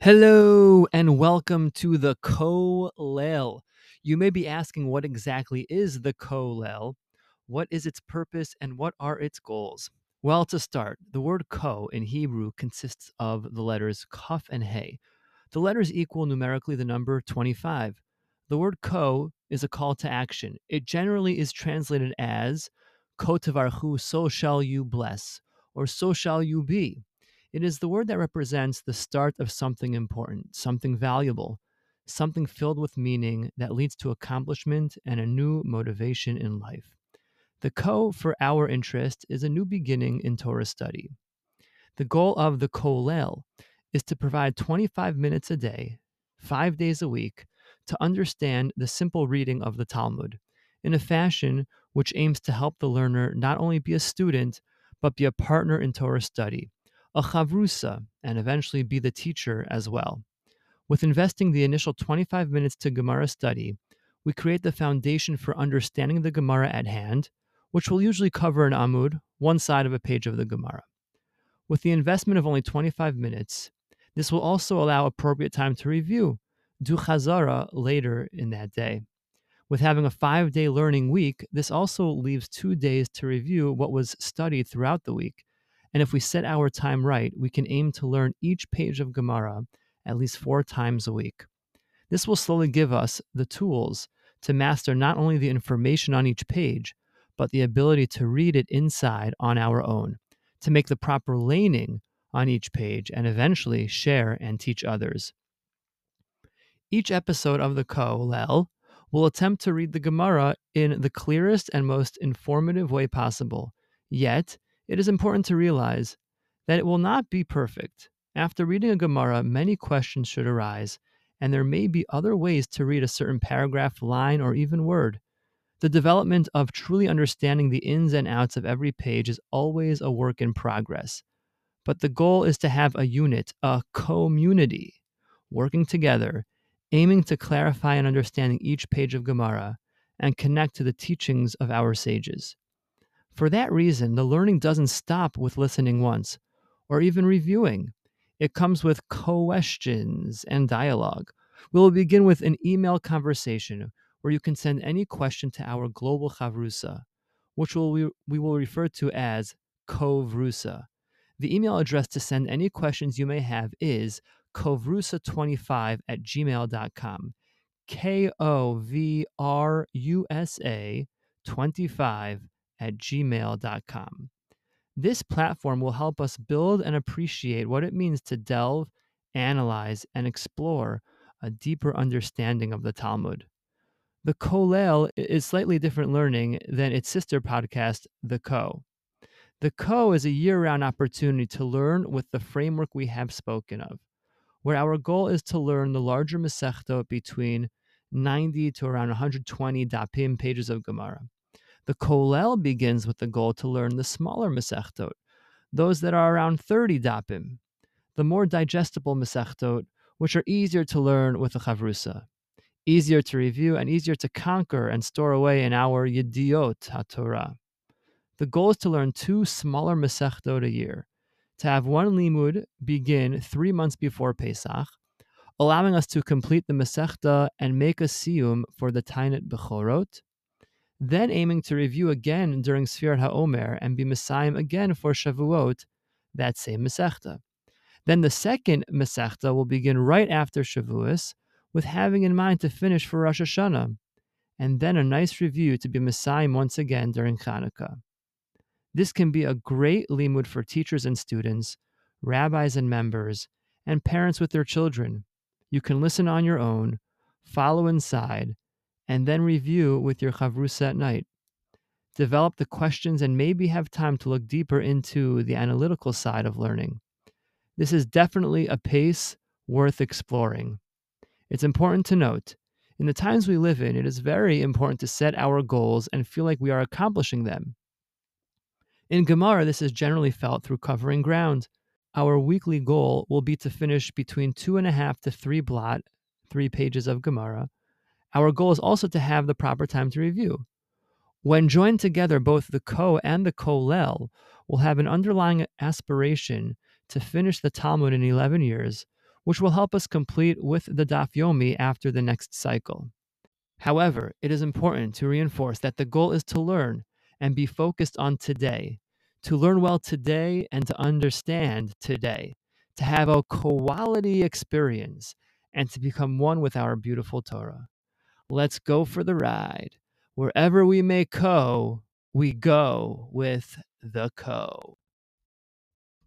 Hello and welcome to the Kollel. You may be asking what exactly is the Kollel? What is its purpose and what are its goals? Well, to start, the word ko in Hebrew consists of the letters kaf and he. The letters equal numerically the number 25. The word ko is a call to action. It generally is translated as ko tevarchu, so shall you bless, or so shall you be. It is the word that represents the start of something important, something valuable, something filled with meaning that leads to accomplishment and a new motivation in life. The ko for our interest is a new beginning in Torah study. The goal of the kollel is to provide 25 minutes a day, five days a week, to understand the simple reading of the Talmud in a fashion which aims to help the learner not only be a student, but be a partner in Torah study, a chavrusa, and eventually be the teacher as well. With investing the initial 25 minutes to Gemara study, we create the foundation for understanding the Gemara at hand, which will usually cover an Amud, one side of a page of the Gemara. With the investment of only 25 minutes, this will also allow appropriate time to review, do chazara later in that day. With having a five day learning week, this also leaves two days to review what was studied throughout the week. And if we set our time right, we can aim to learn each page of Gemara at least four times a week. This will slowly give us the tools to master not only the information on each page, but the ability to read it inside on our own, to make the proper leining on each page, and eventually share and teach others. Each episode of the Kollel will attempt to read the Gemara in the clearest and most informative way possible. Yet, it is important to realize that it will not be perfect. After reading a Gemara, many questions should arise, and there may be other ways to read a certain paragraph, line, or even word. The development of truly understanding the ins and outs of every page is always a work in progress. But the goal is to have a unit, a community, working together, aiming to clarify and understanding each page of Gemara and connect to the teachings of our sages. For that reason, the learning doesn't stop with listening once or even reviewing. It comes with questions and dialogue. We will begin with an email conversation where you can send any question to our global chavrusa, which will we, we will refer to as kovrusa. The email address to send any questions you may have is kovrusa25 at gmail.com. K O V R U S A 25 at gmail.com. This platform will help us build and appreciate what it means to delve, analyze, and explore a deeper understanding of the Talmud. The Kollel is slightly different learning than its sister podcast, The Ko. The Ko is a year round opportunity to learn with the framework we have spoken of, where our goal is to learn the larger Masechta between 90 to around 120 dapim pages of Gemara. The Kollel begins with the goal to learn the smaller Masechtot, those that are around 30 dapim, the more digestible Masechtot, which are easier to learn with a Chavrusa easier to review, and easier to conquer and store away in our Yediot HaTorah. The goal is to learn two smaller Masechtot a year, to have one limud begin three months before Pesach, allowing us to complete the Masechta and make a siyum for the Taanit Bechorot, then aiming to review again during Sfirat HaOmer and be mesayem again for Shavuot, that same Masechta. Then the second Masechta will begin right after Shavuos, with having in mind to finish for Rosh Hashanah, and then a nice review to be mesayem once again during Hanukkah. This can be a great limud for teachers and students, rabbis and members, and parents with their children. You can listen on your own, follow inside, and then review with your chavrusa at night. Develop the questions and maybe have time to look deeper into the analytical side of learning. This is definitely a pace worth exploring. It's important to note in the times we live in, it is very important to set our goals and feel like we are accomplishing them. In Gemara, this is generally felt through covering ground. Our weekly goal will be to finish between two and a half to three blatt, three pages of Gemara. Our goal is also to have the proper time to review. When joined together, both the Ko and the Kollel will have an underlying aspiration to finish the Talmud in 11 years which will help us complete with the Daf Yomi after the next cycle. However, it is important to reinforce that the goal is to learn and be focused on today, to learn well today and to understand today, to have a quality experience, and to become one with our beautiful Torah. Let's go for the ride. Wherever we may go, we go with the Ko.